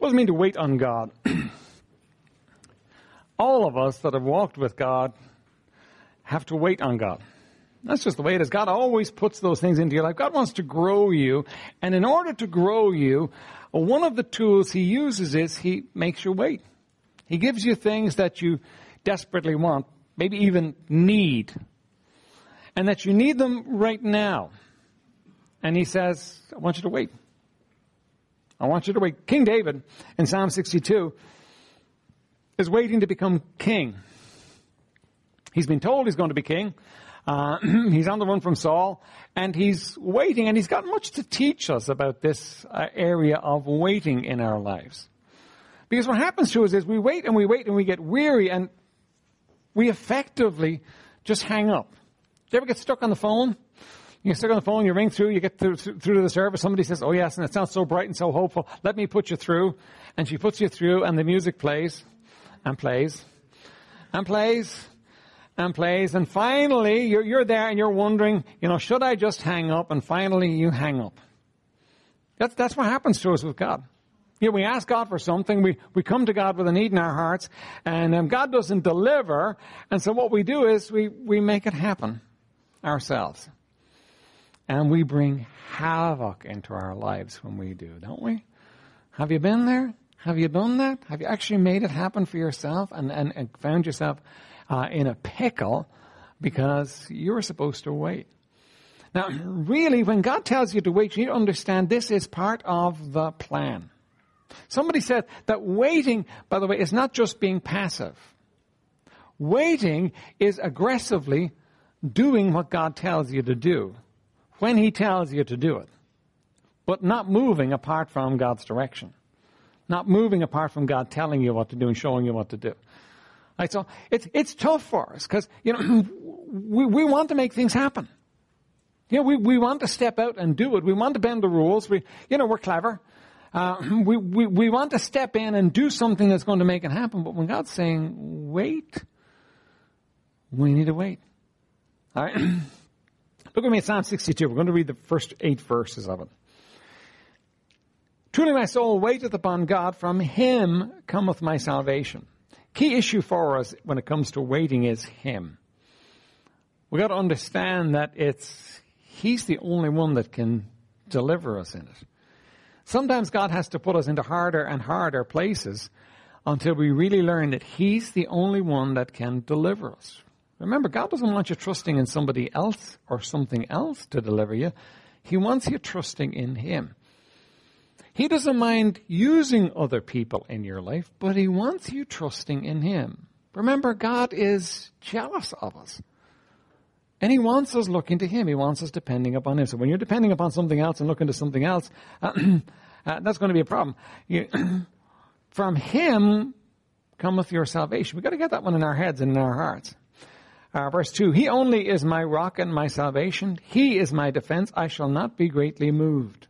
What does it mean to wait on God? All of us that have walked with God have to wait on God. That's just the way it is. God always puts those things into your life. God wants to grow you. And in order to grow you, one of the tools He uses is He makes you wait. He gives you things that you desperately want, maybe even need. And that you need them right now. And He says, I want you to wait. I want you to wait. King David in Psalm 62 is waiting to become king. He's been told he's going to be king. Uh, he's on the run from Saul, and he's waiting, and he's got much to teach us about this uh, area of waiting in our lives. Because what happens to us is we wait and we wait and we get weary, and we effectively just hang up. Do you ever get stuck on the phone? You get stuck on the phone, you ring through, you get through, through to the service, somebody says, oh yes, and it sounds so bright and so hopeful, let me put you through. And she puts you through, and the music plays, and plays, and plays, and plays. And finally, you're, you're there and you're wondering, you know, should I just hang up? And finally, you hang up. That's, that's what happens to us with God. You know, we ask God for something, we, we come to God with a need in our hearts, and um, God doesn't deliver, and so what we do is we, we make it happen ourselves. And we bring havoc into our lives when we do, don't we? Have you been there? Have you done that? Have you actually made it happen for yourself and, and, and found yourself uh, in a pickle because you were supposed to wait. Now, really, when God tells you to wait, you need to understand this is part of the plan. Somebody said that waiting, by the way, is not just being passive. Waiting is aggressively doing what God tells you to do when He tells you to do it, but not moving apart from God's direction. Not moving apart from God telling you what to do and showing you what to do. Right? So it's, it's tough for us because, you know, we, we want to make things happen. You know, we, we want to step out and do it. We want to bend the rules. We, you know, we're clever. Uh, we, we, we want to step in and do something that's going to make it happen. But when God's saying, wait, we need to wait. All right. Look at me at Psalm 62. We're going to read the first eight verses of it. Truly my soul waiteth upon God. From him cometh my salvation. Key issue for us when it comes to waiting is Him. We've got to understand that it's He's the only one that can deliver us in it. Sometimes God has to put us into harder and harder places until we really learn that He's the only one that can deliver us. Remember, God doesn't want you trusting in somebody else or something else to deliver you. He wants you trusting in Him. He doesn't mind using other people in your life, but He wants you trusting in Him. Remember, God is jealous of us. And He wants us looking to Him. He wants us depending upon Him. So when you're depending upon something else and looking to something else, uh, that's going to be a problem. You, from Him cometh your salvation. We've got to get that one in our heads and in our hearts. Uh, verse 2, He only is my rock and my salvation. He is my defense. I shall not be greatly moved.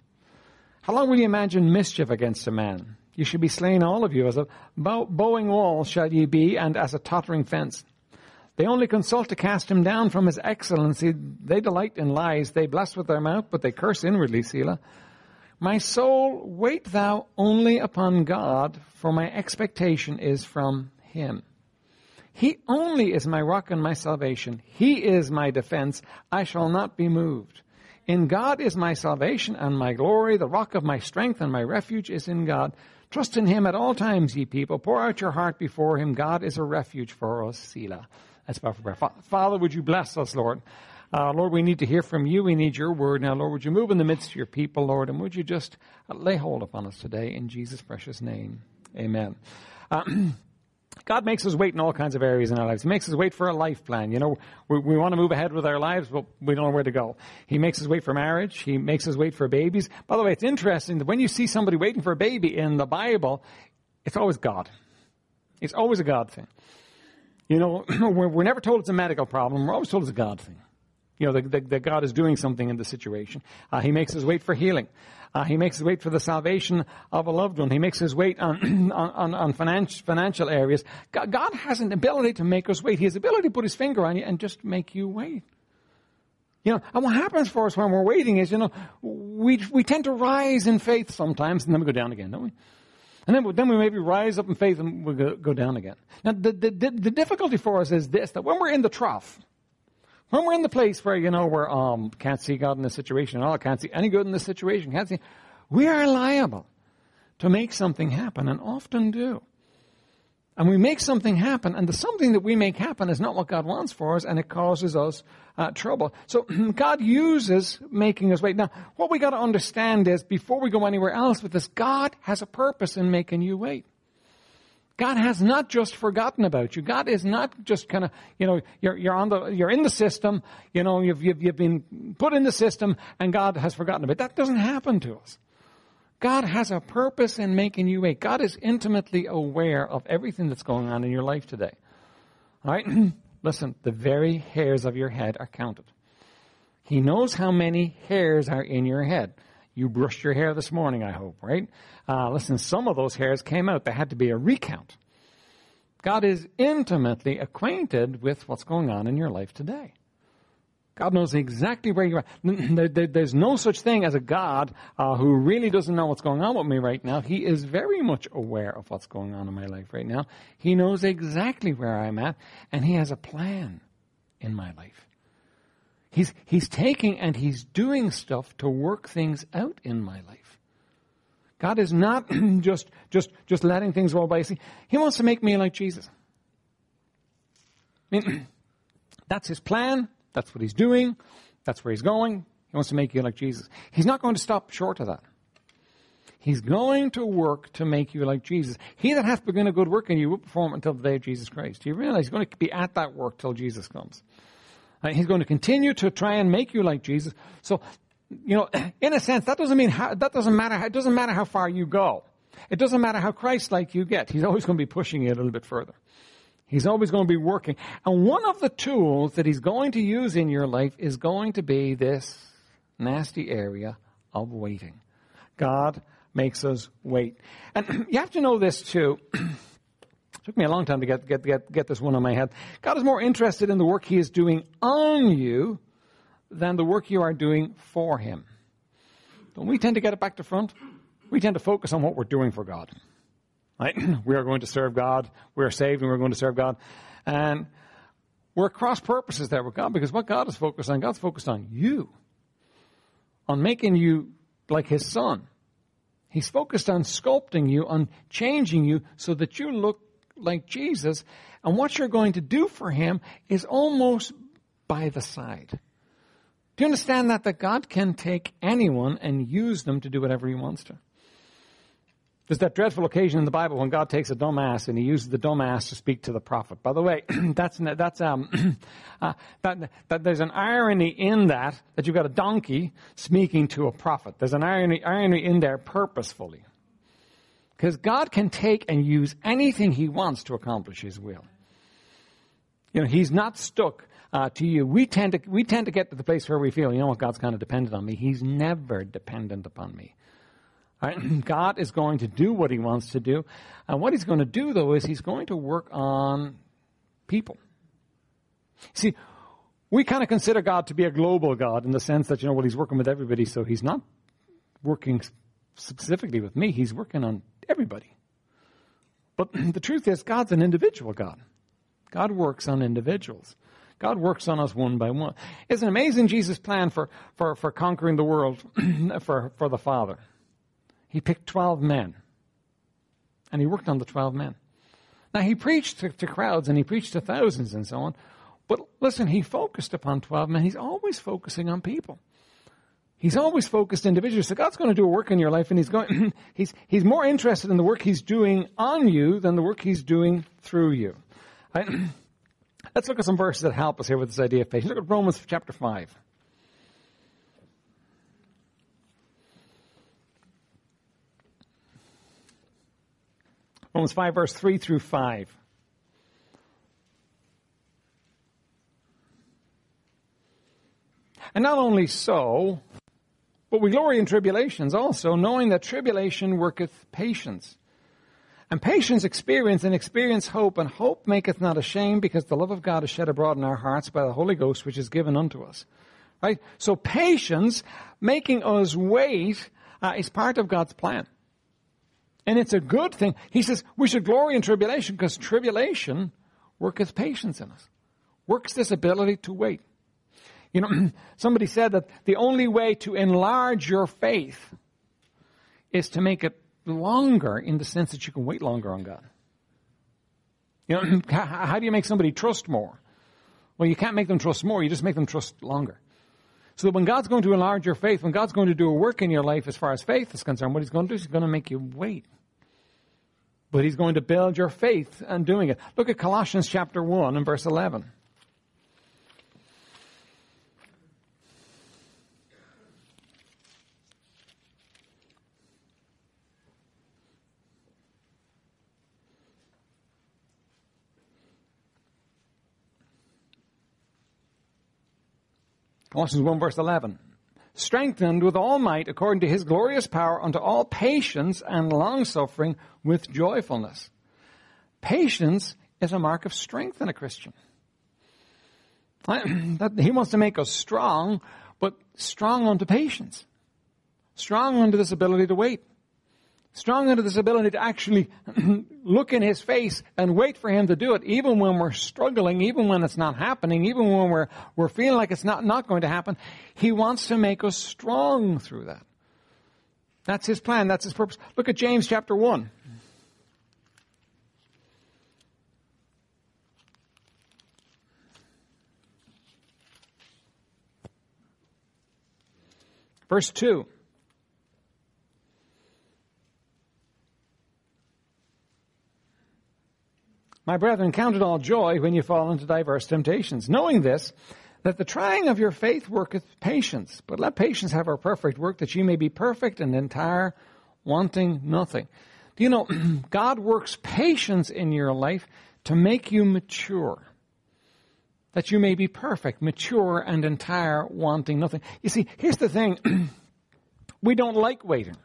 How long will you imagine mischief against a man? You should be slain all of you. As a bow, bowing wall shall ye be, and as a tottering fence. They only consult to cast him down from his excellency. They delight in lies. They bless with their mouth, but they curse inwardly, Selah. My soul, wait thou only upon God, for my expectation is from him. He only is my rock and my salvation. He is my defense. I shall not be moved. In God is my salvation and my glory. The rock of my strength and my refuge is in God. Trust in Him at all times, ye people. Pour out your heart before Him. God is a refuge for us. Selah. That's powerful prayer. Father, would you bless us, Lord? Uh, Lord, we need to hear from you. We need your word. Now, Lord, would you move in the midst of your people, Lord, and would you just lay hold upon us today in Jesus' precious name? Amen. Uh, God makes us wait in all kinds of areas in our lives. He makes us wait for a life plan. You know, we, we want to move ahead with our lives, but we don't know where to go. He makes us wait for marriage. He makes us wait for babies. By the way, it's interesting that when you see somebody waiting for a baby in the Bible, it's always God. It's always a God thing. You know, we're, we're never told it's a medical problem. We're always told it's a God thing. You know, that, that, that God is doing something in the situation. Uh, he makes us wait for healing. Uh, he makes his wait for the salvation of a loved one. He makes his wait on, on, on financial, financial areas. God, God has an ability to make us wait. He has the ability to put his finger on you and just make you wait. You know, and what happens for us when we're waiting is, you know, we, we tend to rise in faith sometimes and then we go down again, don't we? And then, then we maybe rise up in faith and we go, go down again. Now, the, the, the difficulty for us is this, that when we're in the trough, when we're in the place where, you know, we're, um, can't see God in this situation at all, can't see any good in this situation, can't see, we are liable to make something happen and often do. And we make something happen, and the something that we make happen is not what God wants for us, and it causes us uh, trouble. So God uses making us wait. Now, what we got to understand is, before we go anywhere else with this, God has a purpose in making you wait. God has not just forgotten about you. God is not just kind of, you know, you're, you're on the, you're in the system, you know, you've, you've, you've been put in the system and God has forgotten about it. That doesn't happen to us. God has a purpose in making you wait. God is intimately aware of everything that's going on in your life today. All right? Listen, the very hairs of your head are counted. He knows how many hairs are in your head. You brushed your hair this morning, I hope, right? Uh, listen, some of those hairs came out. There had to be a recount. God is intimately acquainted with what's going on in your life today. God knows exactly where you are. There's no such thing as a God uh, who really doesn't know what's going on with me right now. He is very much aware of what's going on in my life right now. He knows exactly where I'm at, and He has a plan in my life. He's, he's taking and He's doing stuff to work things out in my life. God is not just, just, just letting things roll by. He wants to make me like Jesus. I mean, that's His plan. That's what he's doing. That's where he's going. He wants to make you like Jesus. He's not going to stop short of that. He's going to work to make you like Jesus. He that hath begun a good work in you will perform it until the day of Jesus Christ. Do you realize he's going to be at that work till Jesus comes? Uh, he's going to continue to try and make you like Jesus. So, you know, in a sense, that doesn't mean how, that doesn't matter. It doesn't matter how far you go. It doesn't matter how Christ-like you get. He's always going to be pushing you a little bit further. He's always going to be working. And one of the tools that he's going to use in your life is going to be this nasty area of waiting. God makes us wait. And you have to know this too. took me a long time to get, get, get, get this one on my head. God is more interested in the work he is doing on you than the work you are doing for him. Don't we tend to get it back to front? We tend to focus on what we're doing for God. Right? we are going to serve God. We are saved and we're going to serve God. And we're cross purposes there with God because what God is focused on, God's focused on you. On making you like His Son. He's focused on sculpting you, on changing you so that you look like Jesus. And what you're going to do for Him is almost by the side. Do you understand that? That God can take anyone and use them to do whatever He wants to. There's that dreadful occasion in the Bible when God takes a dumbass and he uses the dumbass to speak to the prophet. By the way, that's that's um, uh, that, that there's an irony in that that you've got a donkey speaking to a prophet. There's an irony irony in there purposefully, because God can take and use anything He wants to accomplish His will. You know, He's not stuck uh, to you. We tend to we tend to get to the place where we feel, you know what, God's kind of dependent on me. He's never dependent upon me. Right? God is going to do what he wants to do. And what he's going to do, though, is he's going to work on people. See, we kind of consider God to be a global God in the sense that, you know, well, he's working with everybody, so he's not working specifically with me, he's working on everybody. But the truth is, God's an individual God. God works on individuals. God works on us one by one. It's an amazing Jesus plan for, for, for conquering the world for, for the Father he picked 12 men. And he worked on the 12 men. Now, he preached to, to, crowds and he preached to thousands and so on. But listen, he focused upon 12 men. He's always focusing on people. He's always focused individually. So God's going to do a work in your life and he's going, he's, he's more interested in the work he's doing on you than the work he's doing through you. Right? Let's look at some verses that help us here with this idea of patience. Look at Romans chapter 5. Romans 5, verse 3 through 5. And not only so, but we glory in tribulations also, knowing that tribulation worketh patience. And patience experience, and experience hope, and hope maketh not ashamed, because the love of God is shed abroad in our hearts by the Holy Ghost, which is given unto us. Right? So patience, making us wait, uh, is part of God's plan. And it's a good thing. He says we should glory in tribulation because tribulation worketh patience in us, works this ability to wait. You know, somebody said that the only way to enlarge your faith is to make it longer in the sense that you can wait longer on God. You know, how do you make somebody trust more? Well, you can't make them trust more, you just make them trust longer. So that when God's going to enlarge your faith, when God's going to do a work in your life as far as faith is concerned, what He's going to do is He's going to make you wait. But He's going to build your faith and doing it. Look at Colossians chapter 1 and verse 11. Colossians 1 verse 11. Strengthened with all might according to his glorious power unto all patience and long suffering with joyfulness. Patience is a mark of strength in a Christian. he wants to make us strong, but strong unto patience. Strong unto this ability to wait strong under this ability to actually look in his face and wait for him to do it, even when we're struggling, even when it's not happening, even when we're, we're feeling like it's not, not going to happen. He wants to make us strong through that. That's his plan. That's his purpose. Look at James chapter 1. Verse 2. My brethren, count it all joy when you fall into diverse temptations, knowing this, that the trying of your faith worketh patience. But let patience have her perfect work, that ye may be perfect and entire, wanting nothing. Do you know, God works patience in your life to make you mature. That you may be perfect, mature, and entire, wanting nothing. You see, here's the thing. we don't like waiting.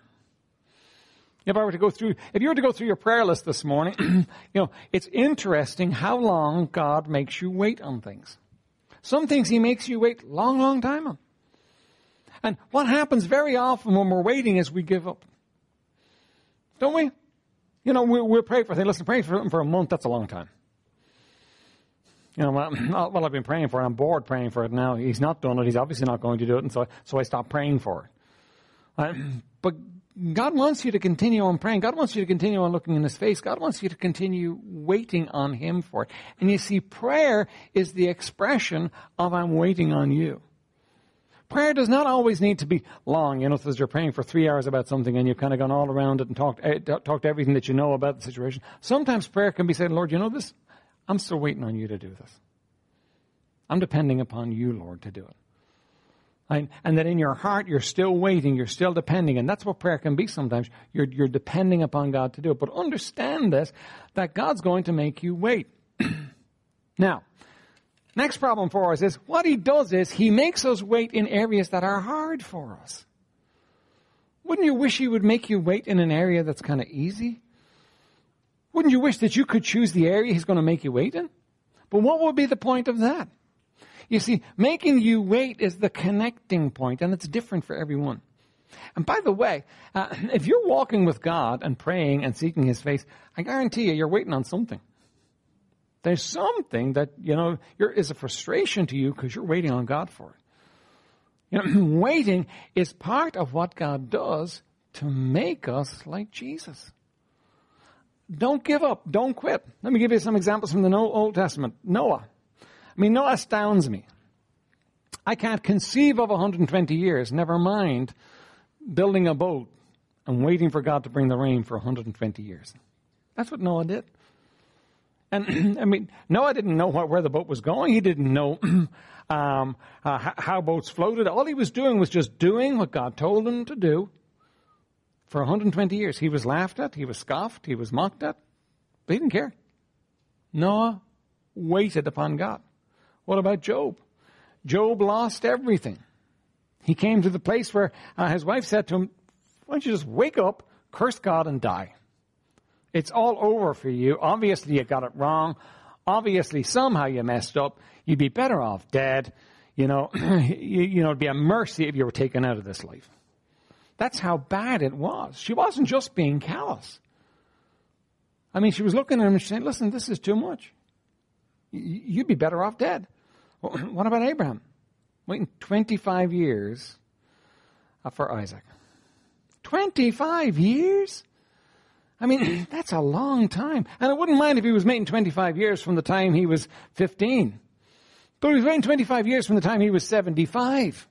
If I were to go through, if you were to go through your prayer list this morning, you know, it's interesting how long God makes you wait on things. Some things He makes you wait long, long time on. And what happens very often when we're waiting is we give up. Don't we? You know, we, we'll pray for things. Listen, praying for something for a month, that's a long time. You know, well, I've been praying for it. I'm bored praying for it now. He's not done it. He's obviously not going to do it. And so, so I stopped praying for it. Uh, but God wants you to continue on praying. God wants you to continue on looking in His face. God wants you to continue waiting on Him for it. And you see, prayer is the expression of I'm waiting on you. Prayer does not always need to be long. You know, as you're praying for three hours about something and you've kind of gone all around it and talked, uh, talked everything that you know about the situation. Sometimes prayer can be said, Lord, you know this? I'm still waiting on you to do this. I'm depending upon you, Lord, to do it. And, and, that in your heart you're still waiting, you're still depending, and that's what prayer can be sometimes. You're, you're depending upon God to do it. But understand this, that God's going to make you wait. now, next problem for us is what He does is He makes us wait in areas that are hard for us. Wouldn't you wish He would make you wait in an area that's kind of easy? Wouldn't you wish that you could choose the area He's going to make you wait in? But what would be the point of that? You see, making you wait is the connecting point, and it's different for everyone. And by the way, uh, if you're walking with God and praying and seeking His face, I guarantee you, you're waiting on something. There's something that, you know, is a frustration to you because you're waiting on God for it. You know, waiting is part of what God does to make us like Jesus. Don't give up. Don't quit. Let me give you some examples from the Old Testament. Noah. I mean, Noah astounds me. I can't conceive of 120 years, never mind building a boat and waiting for God to bring the rain for 120 years. That's what Noah did. And I mean, Noah didn't know what, where the boat was going. He didn't know um, uh, how boats floated. All he was doing was just doing what God told him to do for 120 years. He was laughed at, he was scoffed, he was mocked at, but he didn't care. Noah waited upon God. What about Job? Job lost everything. He came to the place where uh, his wife said to him, Why don't you just wake up, curse God, and die? It's all over for you. Obviously, you got it wrong. Obviously, somehow you messed up. You'd be better off dead. You know, you, you know, it'd be a mercy if you were taken out of this life. That's how bad it was. She wasn't just being callous. I mean, she was looking at him and saying, listen, this is too much. You'd be better off dead. What about Abraham? Waiting 25 years uh, for Isaac. 25 years? I mean, that's a long time. And I wouldn't mind if he was waiting 25 years from the time he was 15. But he was waiting 25 years from the time he was 75.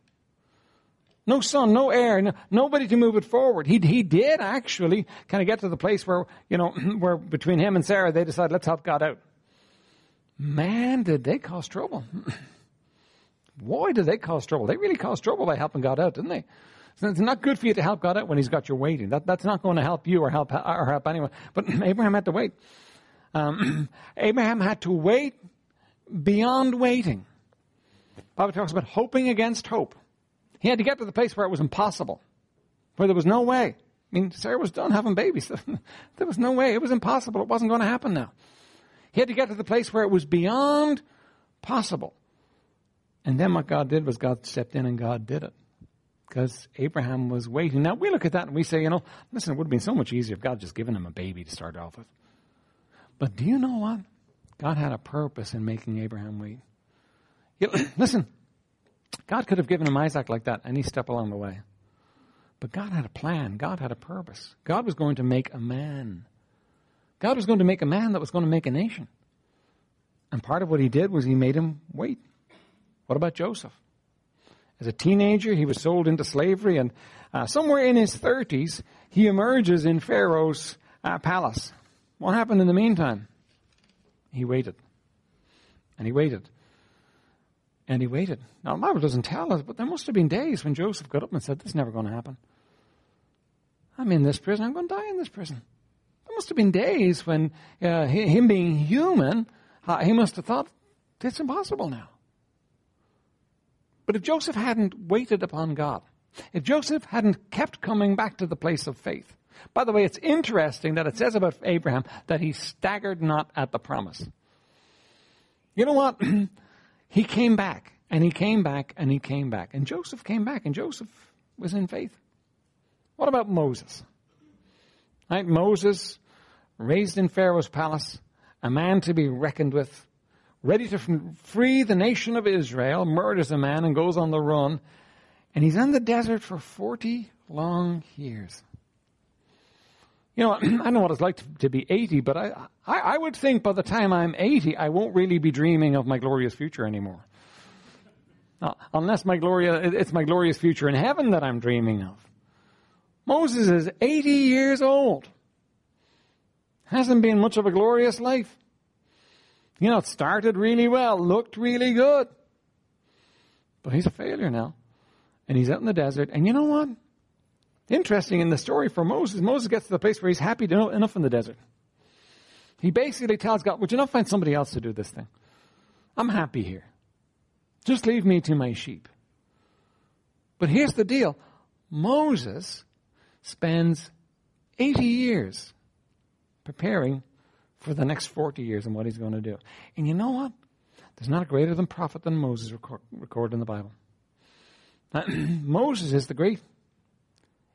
No son, no heir, no, nobody to move it forward. He, he did actually kind of get to the place where, you know, where between him and Sarah, they decided, let's help God out. Man, did they cause trouble. Boy, did they cause trouble. They really caused trouble by helping God out, didn't they? It's not good for you to help God out when He's got you waiting. That, that's not going to help you or help or help anyone. But Abraham had to wait. Um, Abraham had to wait beyond waiting. Bible talks about hoping against hope. He had to get to the place where it was impossible, where there was no way. I mean, Sarah was done having babies. there was no way. It was impossible. It wasn't going to happen now. He had to get to the place where it was beyond possible. And then what God did was God stepped in and God did it because Abraham was waiting. Now we look at that and we say, you know, listen, it would have been so much easier if God just given him a baby to start off with. But do you know what? God had a purpose in making Abraham wait. You know, listen, God could have given him Isaac like that any step along the way. But God had a plan. God had a purpose. God was going to make a man. God was going to make a man that was going to make a nation. And part of what he did was he made him wait. What about Joseph? As a teenager, he was sold into slavery, and uh, somewhere in his 30s, he emerges in Pharaoh's uh, palace. What happened in the meantime? He waited. And he waited. And he waited. Now, the Bible doesn't tell us, but there must have been days when Joseph got up and said, This is never going to happen. I'm in this prison. I'm going to die in this prison. Must have been days when uh, him being human, uh, he must have thought, It's impossible now. But if Joseph hadn't waited upon God, if Joseph hadn't kept coming back to the place of faith, by the way, it's interesting that it says about Abraham that he staggered not at the promise. You know what? he came back, and he came back, and he came back. And Joseph came back, and Joseph was in faith. What about Moses? Right? Moses, raised in Pharaoh's palace, a man to be reckoned with, ready to free the nation of Israel, murders a man and goes on the run. And he's in the desert for 40 long years. You know, I don't know what it's like to, to be 80, but I, I, I, would think by the time I'm 80, I won't really be dreaming of my glorious future anymore. Uh, unless my gloria, it's my glorious future in heaven that I'm dreaming of. Moses is 80 years old. Hasn't been much of a glorious life. You know, it started really well, looked really good. But he's a failure now. And he's out in the desert. And you know what? Interesting in the story for Moses, Moses gets to the place where he's happy enough in the desert. He basically tells God, Would you not find somebody else to do this thing? I'm happy here. Just leave me to my sheep. But here's the deal Moses spends 80 years preparing for the next 40 years and what he's going to do. And you know what? There's not a greater than prophet than Moses record, recorded in the Bible. Moses is the great.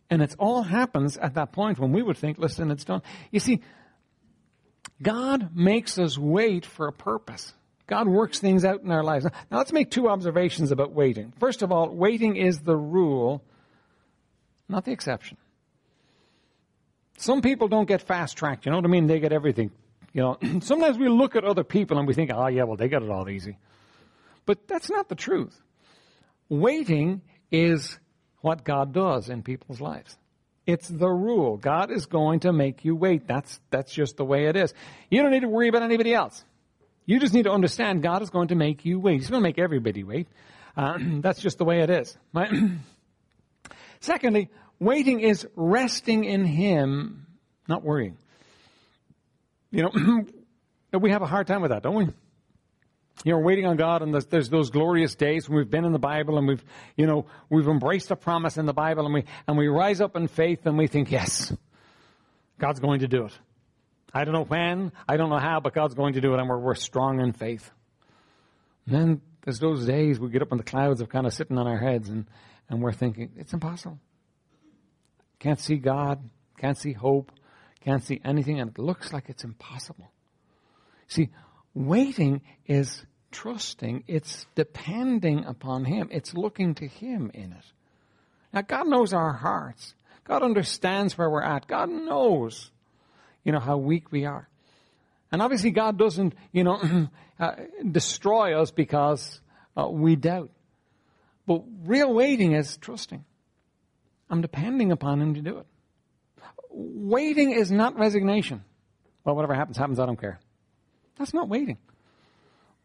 And it all happens at that point when we would think, listen, it's done. You see, God makes us wait for a purpose. God works things out in our lives. Now let's make two observations about waiting. First of all, waiting is the rule, not the exception. Some people don't get fast tracked. You know what I mean? They get everything you know, sometimes we look at other people and we think, oh, yeah, well, they got it all easy. But that's not the truth. Waiting is what God does in people's lives. It's the rule. God is going to make you wait. That's, that's just the way it is. You don't need to worry about anybody else. You just need to understand God is going to make you wait. He's going to make everybody wait. Uh, that's just the way it is. Secondly, waiting is resting in Him, not worrying. You know, we have a hard time with that, don't we? You know, waiting on God, and there's, those glorious days when we've been in the Bible and we've, you know, we've embraced a promise in the Bible, and we and we rise up in faith and we think, yes, God's going to do it. I don't know when, I don't know how, but God's going to do it, and we're we're strong in faith. And then there's those days we get up in the clouds of kind of sitting on our heads, and and we're thinking it's impossible. Can't see God, can't see hope, can't see anything and it looks like it's impossible. See, waiting is trusting. It's depending upon Him. It's looking to Him in it. Now, God knows our hearts. God understands where we're at. God knows, you know, how weak we are. And obviously God doesn't, you know, uh, destroy us because uh, we doubt. But real waiting is trusting. I'm depending upon Him to do it. Waiting is not resignation. Well, whatever happens, happens, I don't care. That's not waiting.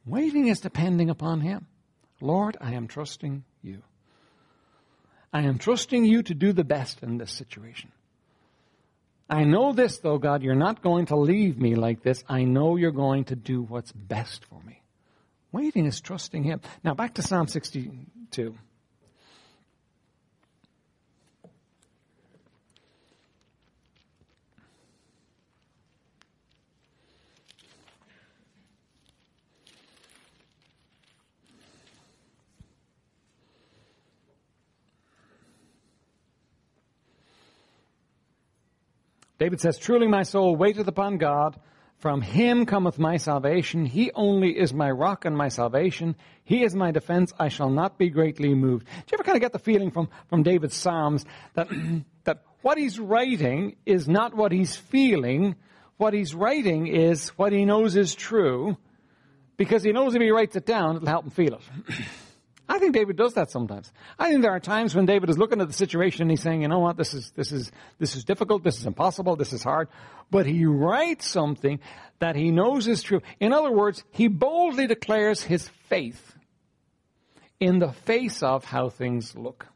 Waiting is depending upon Him. Lord, I am trusting you. I am trusting you to do the best in this situation. I know this, though, God, you're not going to leave me like this. I know you're going to do what's best for me. Waiting is trusting Him. Now, back to Psalm 62. David says, Truly my soul waiteth upon God. From him cometh my salvation. He only is my rock and my salvation. He is my defense. I shall not be greatly moved. Do you ever kind of get the feeling from, from David's Psalms that, that what he's writing is not what he's feeling. What he's writing is what he knows is true because he knows if he writes it down, it'll help him feel it. I think David does that sometimes. I think there are times when David is looking at the situation and he's saying, you know what, this is, this is, this is difficult, this is impossible, this is hard. But he writes something that he knows is true. In other words, he boldly declares his faith in the face of how things look.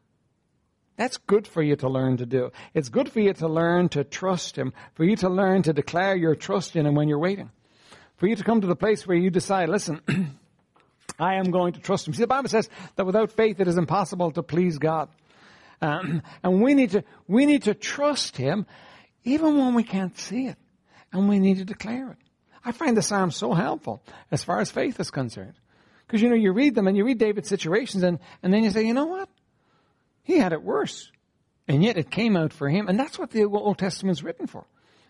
That's good for you to learn to do. It's good for you to learn to trust him, for you to learn to declare your trust in him when you're waiting. For you to come to the place where you decide, listen, I am going to trust him. See, the Bible says that without faith it is impossible to please God. Um, and we need to, we need to trust him even when we can't see it. And we need to declare it. I find the Psalms so helpful as far as faith is concerned. Because, you know, you read them and you read David's situations and, and then you say, you know what? He had it worse. And yet it came out for him. And that's what the Old Testament's written for.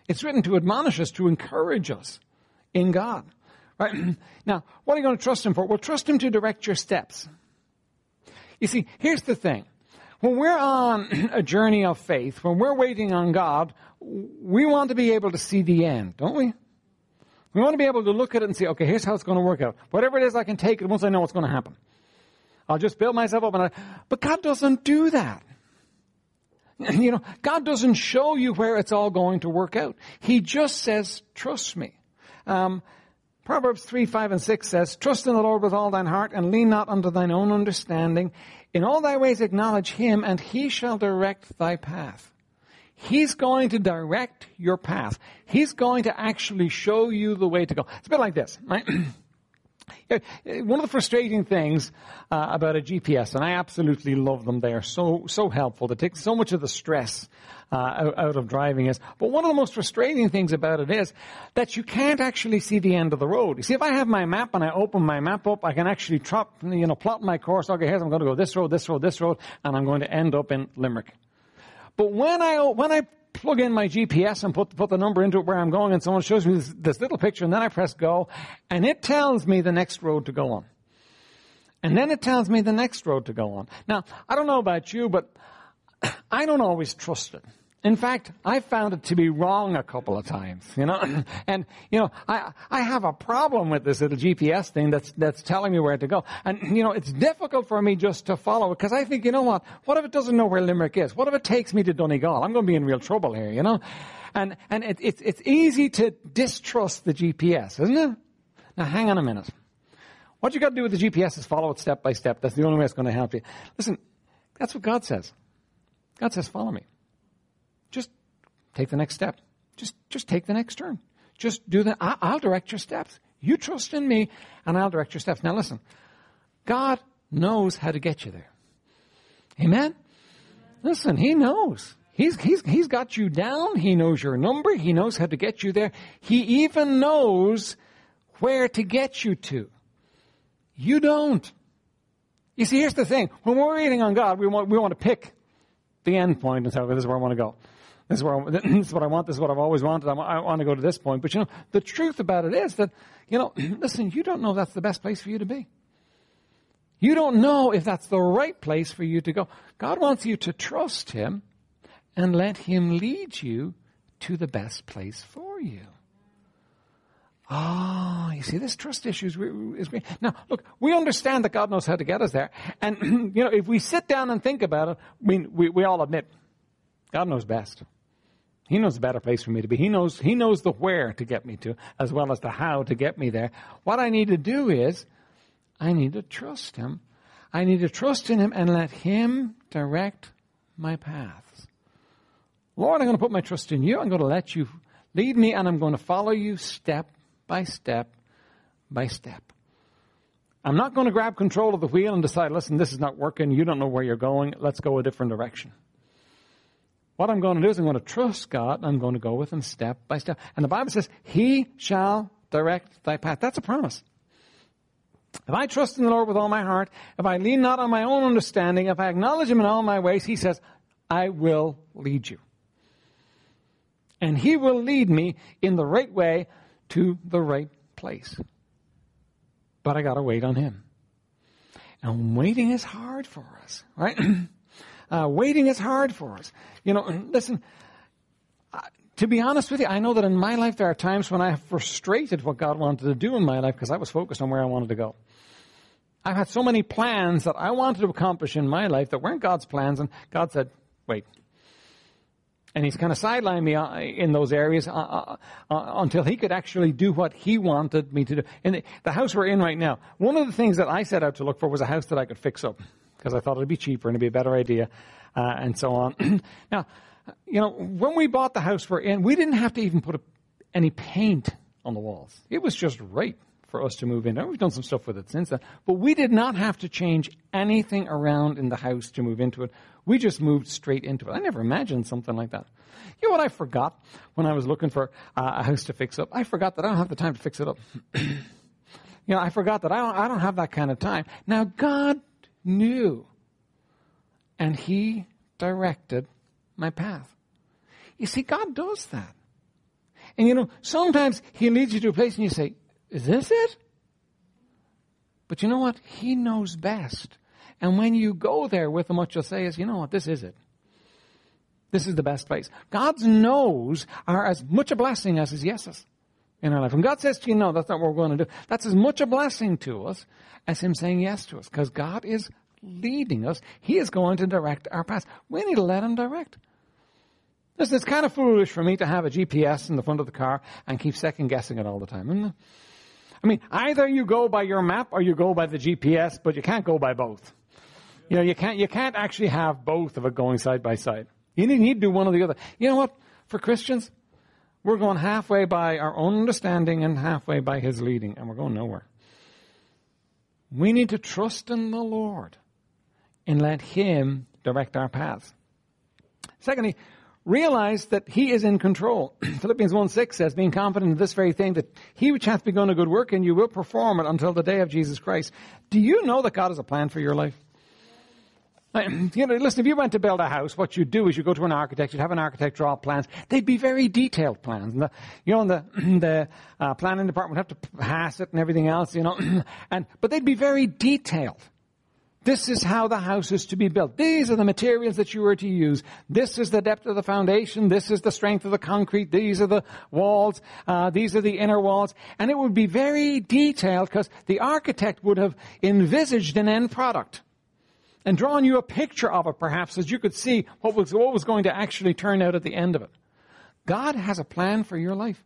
It's written to admonish us, to encourage us in God. Right? Now, what are you going to trust Him for? Well, trust Him to direct your steps. You see, here's the thing. When we're on a journey of faith, when we're waiting on God, we want to be able to see the end, don't we? We want to be able to look at it and say, okay, here's how it's going to work out. Whatever it is, I can take it once I know what's going to happen. I'll just build myself up and I, but God doesn't do that. You know, God doesn't show you where it's all going to work out. He just says, trust me. Um, Proverbs 3, 5, and 6 says, Trust in the Lord with all thine heart, and lean not unto thine own understanding. In all thy ways acknowledge him, and he shall direct thy path. He's going to direct your path. He's going to actually show you the way to go. It's a bit like this, right? One of the frustrating things uh, about a GPS, and I absolutely love them, they are so, so helpful. They take so much of the stress uh, out, out, of driving is. But one of the most frustrating things about it is that you can't actually see the end of the road. You see, if I have my map and I open my map up, I can actually trot, you know, plot my course. Okay, here's I'm going to go this road, this road, this road, and I'm going to end up in Limerick. But when I when I plug in my GPS and put put the number into it where I'm going, and someone shows me this, this little picture, and then I press go, and it tells me the next road to go on. And then it tells me the next road to go on. Now, I don't know about you, but I don't always trust it. In fact, I found it to be wrong a couple of times, you know, and, you know, I, I have a problem with this little GPS thing that's, that's telling me where to go. And, you know, it's difficult for me just to follow it because I think, you know what, what if it doesn't know where Limerick is? What if it takes me to Donegal? I'm going to be in real trouble here, you know? And, and it, it's, it's easy to distrust the GPS, isn't it? Now hang on a minute. What you got to do with the GPS is follow it step by step. That's the only way it's going to help you. Listen, that's what God says. God says, follow me. Just take the next step. Just, just take the next turn. Just do that. I'll direct your steps. You trust in me and I'll direct your steps. Now listen, God knows how to get you there. Amen? Listen, He knows. He's, he's, he's got you down. He knows your number. He knows how to get you there. He even knows where to get you to. You don't. You see, here's the thing. When we're waiting on God, we want, we want to pick the end point and say, this is where I want to go. This is, where I, this is what I want. This is what I've always wanted. I, I want to go to this point. But you know, the truth about it is that, you know, listen, you don't know that's the best place for you to be. You don't know if that's the right place for you to go. God wants you to trust Him and let Him lead you to the best place for you. Ah, oh, you see, this trust issue is, is great. Now, look, we understand that God knows how to get us there. And, you know, if we sit down and think about it, mean, we, we all admit, God knows best. He knows a better place for me to be. He knows, he knows the where to get me to, as well as the how to get me there. What I need to do is, I need to trust Him. I need to trust in Him and let Him direct my paths. Lord, I'm going to put my trust in you. I'm going to let you lead me and I'm going to follow you step by step by step. I'm not going to grab control of the wheel and decide, listen, this is not working. You don't know where you're going. Let's go a different direction. What I'm going to do is I'm going to trust God. I'm going to go with Him step by step. And the Bible says, He shall direct thy path. That's a promise. If I trust in the Lord with all my heart, if I lean not on my own understanding, if I acknowledge Him in all my ways, He says, I will lead you. And He will lead me in the right way to the right place. But I gotta wait on Him. And waiting is hard for us, right? Uh, waiting is hard for us. You know, listen, uh, to be honest with you, I know that in my life there are times when I have frustrated what God wanted to do in my life because I was focused on where I wanted to go. I've had so many plans that I wanted to accomplish in my life that weren't God's plans, and God said, wait. And He's kind of sidelined me uh, in those areas uh, uh, until He could actually do what He wanted me to do. In the house we're in right now, one of the things that I set out to look for was a house that I could fix up because I thought it'd be cheaper and it'd be a better idea, uh, and so on. now, you know, when we bought the house we're in, we didn't have to even put a, any paint on the walls. It was just right for us to move in. we've done some stuff with it since then, but we did not have to change anything around in the house to move into it. We just moved straight into it. I never imagined something like that. You know what I forgot when I was looking for uh, a house to fix up? I forgot that I don't have the time to fix it up. you know, I forgot that I don't, I don't have that kind of time. Now, God knew. And He directed my path. You see, God does that. And you know, sometimes He leads you to a place and you say, Is this it? But you know what? He knows best. And when you go there with Him, what you'll say is, You know what? This is it. This is the best place. God's no's are as much a blessing as His yeses in our life. When God says to you, no, that's not what we're going to do, that's as much a blessing to us as Him saying yes to us, because God is leading us. He is going to direct our path. We need to let Him direct. Listen, it's kind of foolish for me to have a GPS in the front of the car and keep second guessing it all the time. I mean, either you go by your map or you go by the GPS, but you can't go by both. You know, you can't, you can't actually have both of it going side by side. You need, need to do one or the other. You know what? For Christians, we're going halfway by our own understanding and halfway by His leading, and we're going nowhere. We need to trust in the Lord and let Him direct our paths. Secondly, realize that He is in control. Philippians 1 6 says, being confident in this very thing, that He which hath begun a good work and you will perform it until the day of Jesus Christ. Do you know that God has a plan for your life? You know, listen, if you went to build a house, what you'd do is you go to an architect, you'd have an architect draw plans. They'd be very detailed plans. And the, you know, the, the uh, planning department would have to pass it and everything else, you know. and, but they'd be very detailed. This is how the house is to be built. These are the materials that you are to use. This is the depth of the foundation. This is the strength of the concrete. These are the walls. Uh, these are the inner walls. And it would be very detailed because the architect would have envisaged an end product and drawn you a picture of it, perhaps, as you could see what was, what was going to actually turn out at the end of it. God has a plan for your life.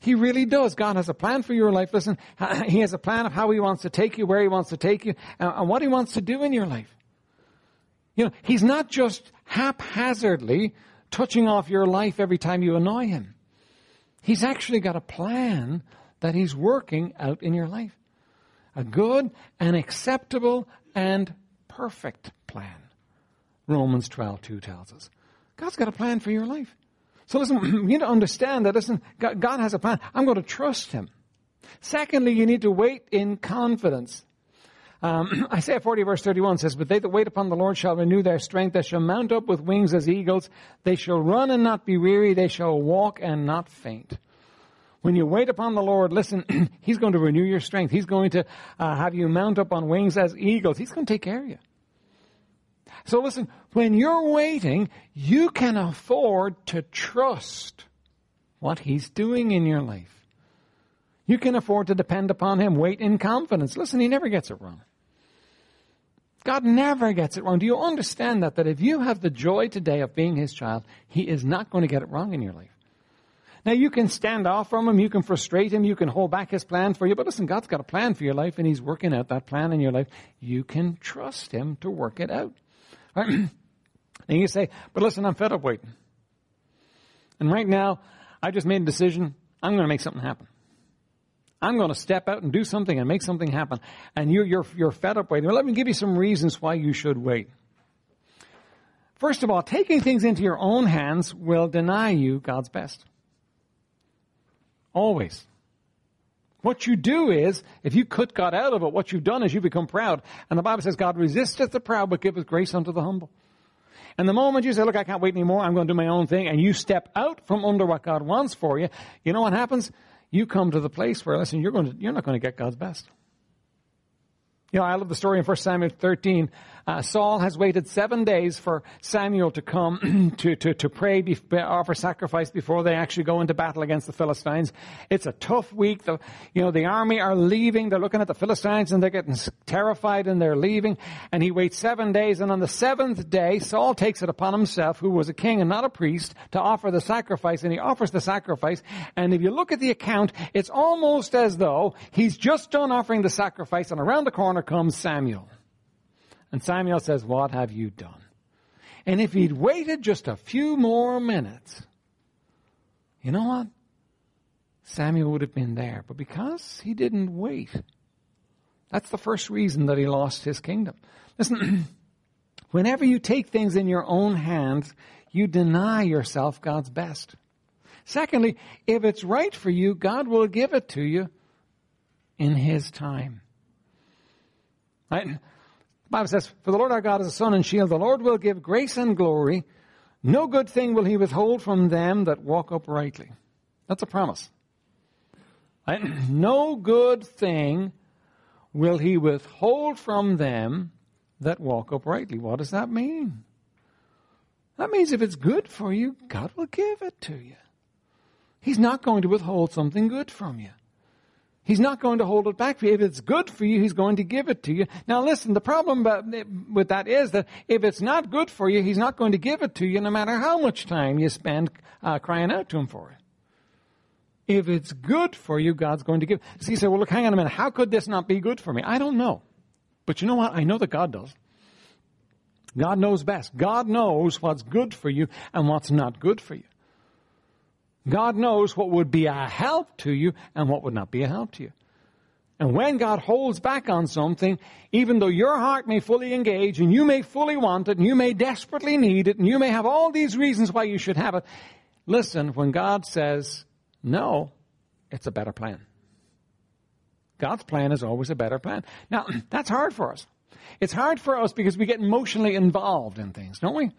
He really does. God has a plan for your life. Listen, He has a plan of how He wants to take you, where He wants to take you, and what He wants to do in your life. You know, He's not just haphazardly touching off your life every time you annoy Him. He's actually got a plan that He's working out in your life. A good and acceptable and perfect plan. Romans 12, 2 tells us. God's got a plan for your life. So listen, you need to understand that listen, God has a plan. I'm going to trust Him. Secondly, you need to wait in confidence. Um, Isaiah 40 verse 31 says, But they that wait upon the Lord shall renew their strength. They shall mount up with wings as eagles. They shall run and not be weary. They shall walk and not faint. When you wait upon the Lord, listen, He's going to renew your strength. He's going to uh, have you mount up on wings as eagles. He's going to take care of you. So listen, when you're waiting, you can afford to trust what He's doing in your life. You can afford to depend upon Him. Wait in confidence. Listen, He never gets it wrong. God never gets it wrong. Do you understand that? That if you have the joy today of being His child, He is not going to get it wrong in your life. Now you can stand off from Him, you can frustrate Him, you can hold back His plan for you, but listen, God's got a plan for your life and He's working out that plan in your life. You can trust Him to work it out. And you say, but listen, I'm fed up waiting. And right now, I just made a decision. I'm going to make something happen. I'm going to step out and do something and make something happen. And you're, you're, you're fed up waiting. Well, let me give you some reasons why you should wait. First of all, taking things into your own hands will deny you God's best. Always. What you do is, if you cut God out of it, what you've done is you become proud. And the Bible says God resisteth the proud, but giveth grace unto the humble. And the moment you say, look, I can't wait anymore, I'm going to do my own thing, and you step out from under what God wants for you, you know what happens? You come to the place where, listen, you're going to, you're not going to get God's best. You know, I love the story in 1 Samuel 13. Uh, Saul has waited seven days for Samuel to come to, to, to pray, be, offer sacrifice before they actually go into battle against the Philistines. It's a tough week. The, you know, the army are leaving. They're looking at the Philistines and they're getting terrified and they're leaving. And he waits seven days. And on the seventh day, Saul takes it upon himself, who was a king and not a priest, to offer the sacrifice. And he offers the sacrifice. And if you look at the account, it's almost as though he's just done offering the sacrifice and around the corner comes Samuel. And Samuel says, What have you done? And if he'd waited just a few more minutes, you know what? Samuel would have been there. But because he didn't wait, that's the first reason that he lost his kingdom. Listen, whenever you take things in your own hands, you deny yourself God's best. Secondly, if it's right for you, God will give it to you in His time. Right? Bible says, For the Lord our God is a sun and shield. The Lord will give grace and glory. No good thing will he withhold from them that walk uprightly. That's a promise. No good thing will he withhold from them that walk uprightly. What does that mean? That means if it's good for you, God will give it to you. He's not going to withhold something good from you. He's not going to hold it back for you. If it's good for you, He's going to give it to you. Now listen, the problem with that is that if it's not good for you, He's not going to give it to you no matter how much time you spend uh, crying out to Him for it. If it's good for you, God's going to give. So you say, well look, hang on a minute. How could this not be good for me? I don't know. But you know what? I know that God does. God knows best. God knows what's good for you and what's not good for you. God knows what would be a help to you and what would not be a help to you. And when God holds back on something, even though your heart may fully engage and you may fully want it and you may desperately need it and you may have all these reasons why you should have it, listen, when God says no, it's a better plan. God's plan is always a better plan. Now, that's hard for us. It's hard for us because we get emotionally involved in things, don't we?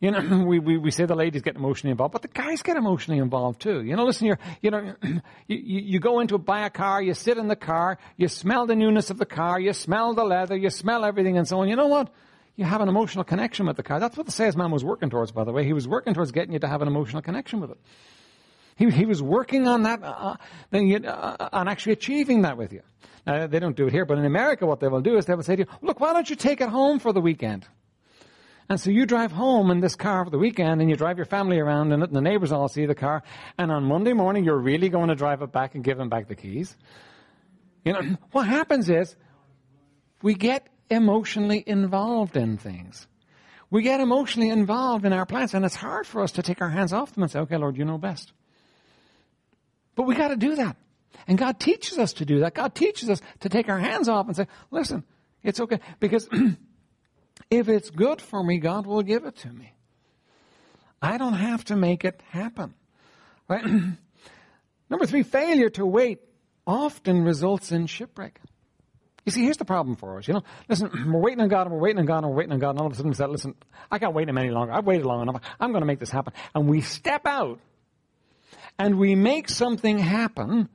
You know, we, we, we say the ladies get emotionally involved, but the guys get emotionally involved too. You know, listen, you're, you know, you, you go into buy a car, you sit in the car, you smell the newness of the car, you smell the leather, you smell everything and so on. You know what? You have an emotional connection with the car. That's what the salesman was working towards, by the way. He was working towards getting you to have an emotional connection with it. He, he was working on that, uh, then uh, on actually achieving that with you. Now, they don't do it here, but in America, what they will do is they will say to you, look, why don't you take it home for the weekend? And so you drive home in this car for the weekend and you drive your family around in it and the neighbors all see the car. And on Monday morning, you're really going to drive it back and give them back the keys. You know, what happens is we get emotionally involved in things. We get emotionally involved in our plans and it's hard for us to take our hands off them and say, okay, Lord, you know best. But we got to do that. And God teaches us to do that. God teaches us to take our hands off and say, listen, it's okay. Because If it's good for me, God will give it to me. I don't have to make it happen. Right? Number three, failure to wait often results in shipwreck. You see, here's the problem for us. You know, listen, we're waiting on God and we're waiting on God and we're waiting on God, and all of a sudden we say, listen, I can't wait any longer. I've waited long enough. I'm going to make this happen. And we step out and we make something happen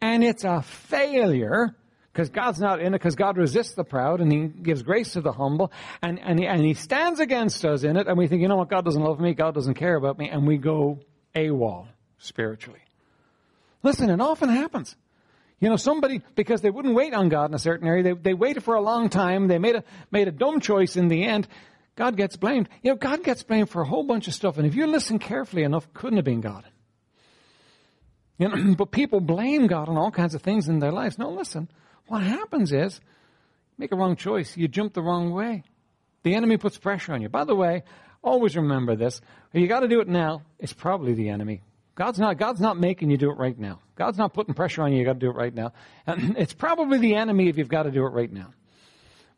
and it's a failure because God's not in it, because God resists the proud and He gives grace to the humble, and, and, he, and He stands against us in it, and we think, you know what, God doesn't love me, God doesn't care about me, and we go AWOL spiritually. Listen, it often happens. You know, somebody, because they wouldn't wait on God in a certain area, they, they waited for a long time, they made a, made a dumb choice in the end, God gets blamed. You know, God gets blamed for a whole bunch of stuff, and if you listen carefully enough, couldn't have been God. You know, but people blame God on all kinds of things in their lives. No, listen. What happens is, you make a wrong choice. You jump the wrong way. The enemy puts pressure on you. By the way, always remember this. You got to do it now. It's probably the enemy. God's not, God's not making you do it right now. God's not putting pressure on you. You got to do it right now. And it's probably the enemy if you've got to do it right now.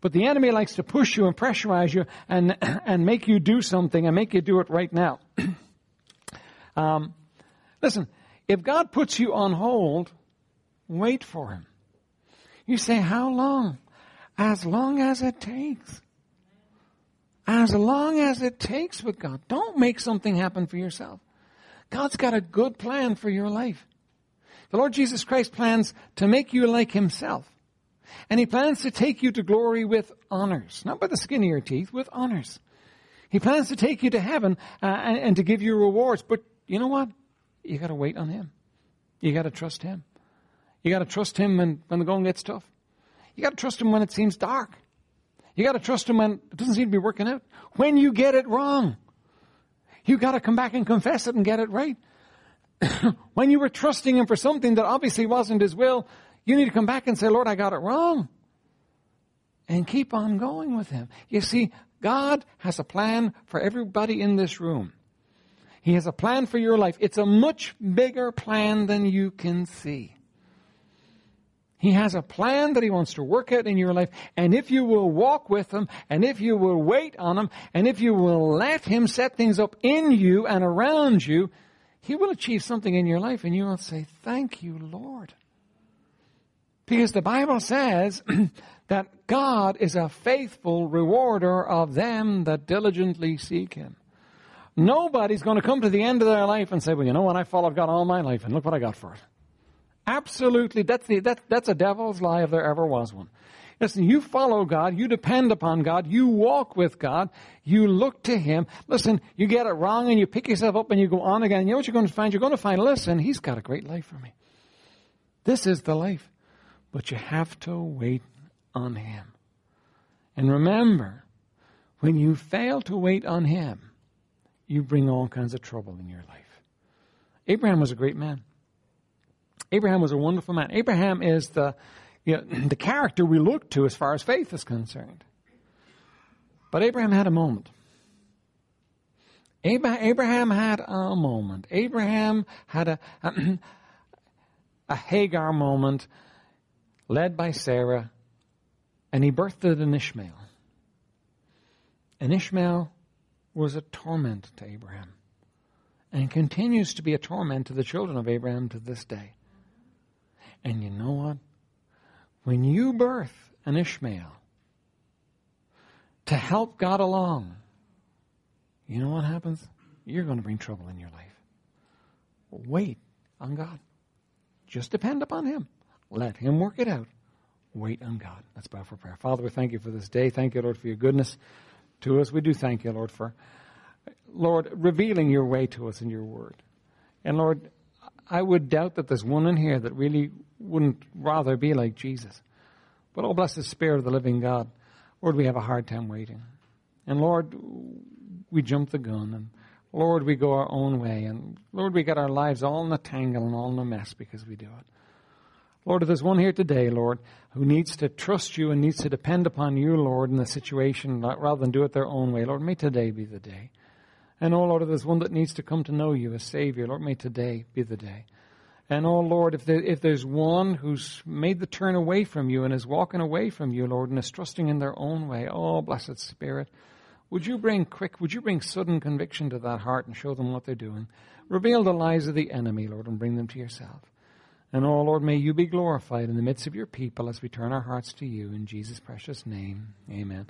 But the enemy likes to push you and pressurize you and, and make you do something and make you do it right now. um, listen, if God puts you on hold, wait for Him. You say, how long? As long as it takes. As long as it takes with God. Don't make something happen for yourself. God's got a good plan for your life. The Lord Jesus Christ plans to make you like Himself. And He plans to take you to glory with honors. Not by the skin of your teeth, with honors. He plans to take you to heaven uh, and, and to give you rewards. But you know what? You gotta wait on Him. You gotta trust Him. You got to trust Him when, when the going gets tough. You got to trust Him when it seems dark. You got to trust Him when it doesn't seem to be working out. When you get it wrong, you got to come back and confess it and get it right. when you were trusting Him for something that obviously wasn't His will, you need to come back and say, Lord, I got it wrong. And keep on going with Him. You see, God has a plan for everybody in this room. He has a plan for your life. It's a much bigger plan than you can see. He has a plan that He wants to work out in your life. And if you will walk with Him, and if you will wait on Him, and if you will let Him set things up in you and around you, He will achieve something in your life and you will say, thank you, Lord. Because the Bible says that God is a faithful rewarder of them that diligently seek Him. Nobody's going to come to the end of their life and say, well, you know what? I followed God all my life and look what I got for it. Absolutely, that's, the, that, that's a devil's lie if there ever was one. Listen, you follow God, you depend upon God, you walk with God, you look to Him. Listen, you get it wrong and you pick yourself up and you go on again. You know what you're going to find? You're going to find, listen, He's got a great life for me. This is the life. But you have to wait on Him. And remember, when you fail to wait on Him, you bring all kinds of trouble in your life. Abraham was a great man. Abraham was a wonderful man. Abraham is the, you know, the character we look to as far as faith is concerned. But Abraham had a moment. Abraham had a moment. Abraham had a, a Hagar moment led by Sarah, and he birthed an Ishmael. And Ishmael was a torment to Abraham and continues to be a torment to the children of Abraham to this day. And you know what? When you birth an Ishmael to help God along, you know what happens? You're going to bring trouble in your life. Wait on God. Just depend upon Him. Let Him work it out. Wait on God. Let's bow for prayer. Father, we thank you for this day. Thank you, Lord, for your goodness to us. We do thank you, Lord, for, Lord, revealing your way to us in your word. And Lord, I would doubt that there's one in here that really wouldn't rather be like Jesus. But oh, bless the Spirit of the living God. Lord, we have a hard time waiting. And Lord, we jump the gun. And Lord, we go our own way. And Lord, we get our lives all in a tangle and all in a mess because we do it. Lord, if there's one here today, Lord, who needs to trust you and needs to depend upon you, Lord, in the situation rather than do it their own way, Lord, may today be the day. And oh Lord, if there's one that needs to come to know you as Savior, Lord, may today be the day. And oh Lord, if, there, if there's one who's made the turn away from you and is walking away from you, Lord, and is trusting in their own way, oh blessed Spirit, would you bring quick, would you bring sudden conviction to that heart and show them what they're doing? Reveal the lies of the enemy, Lord, and bring them to yourself. And oh Lord, may you be glorified in the midst of your people as we turn our hearts to you. In Jesus' precious name, amen.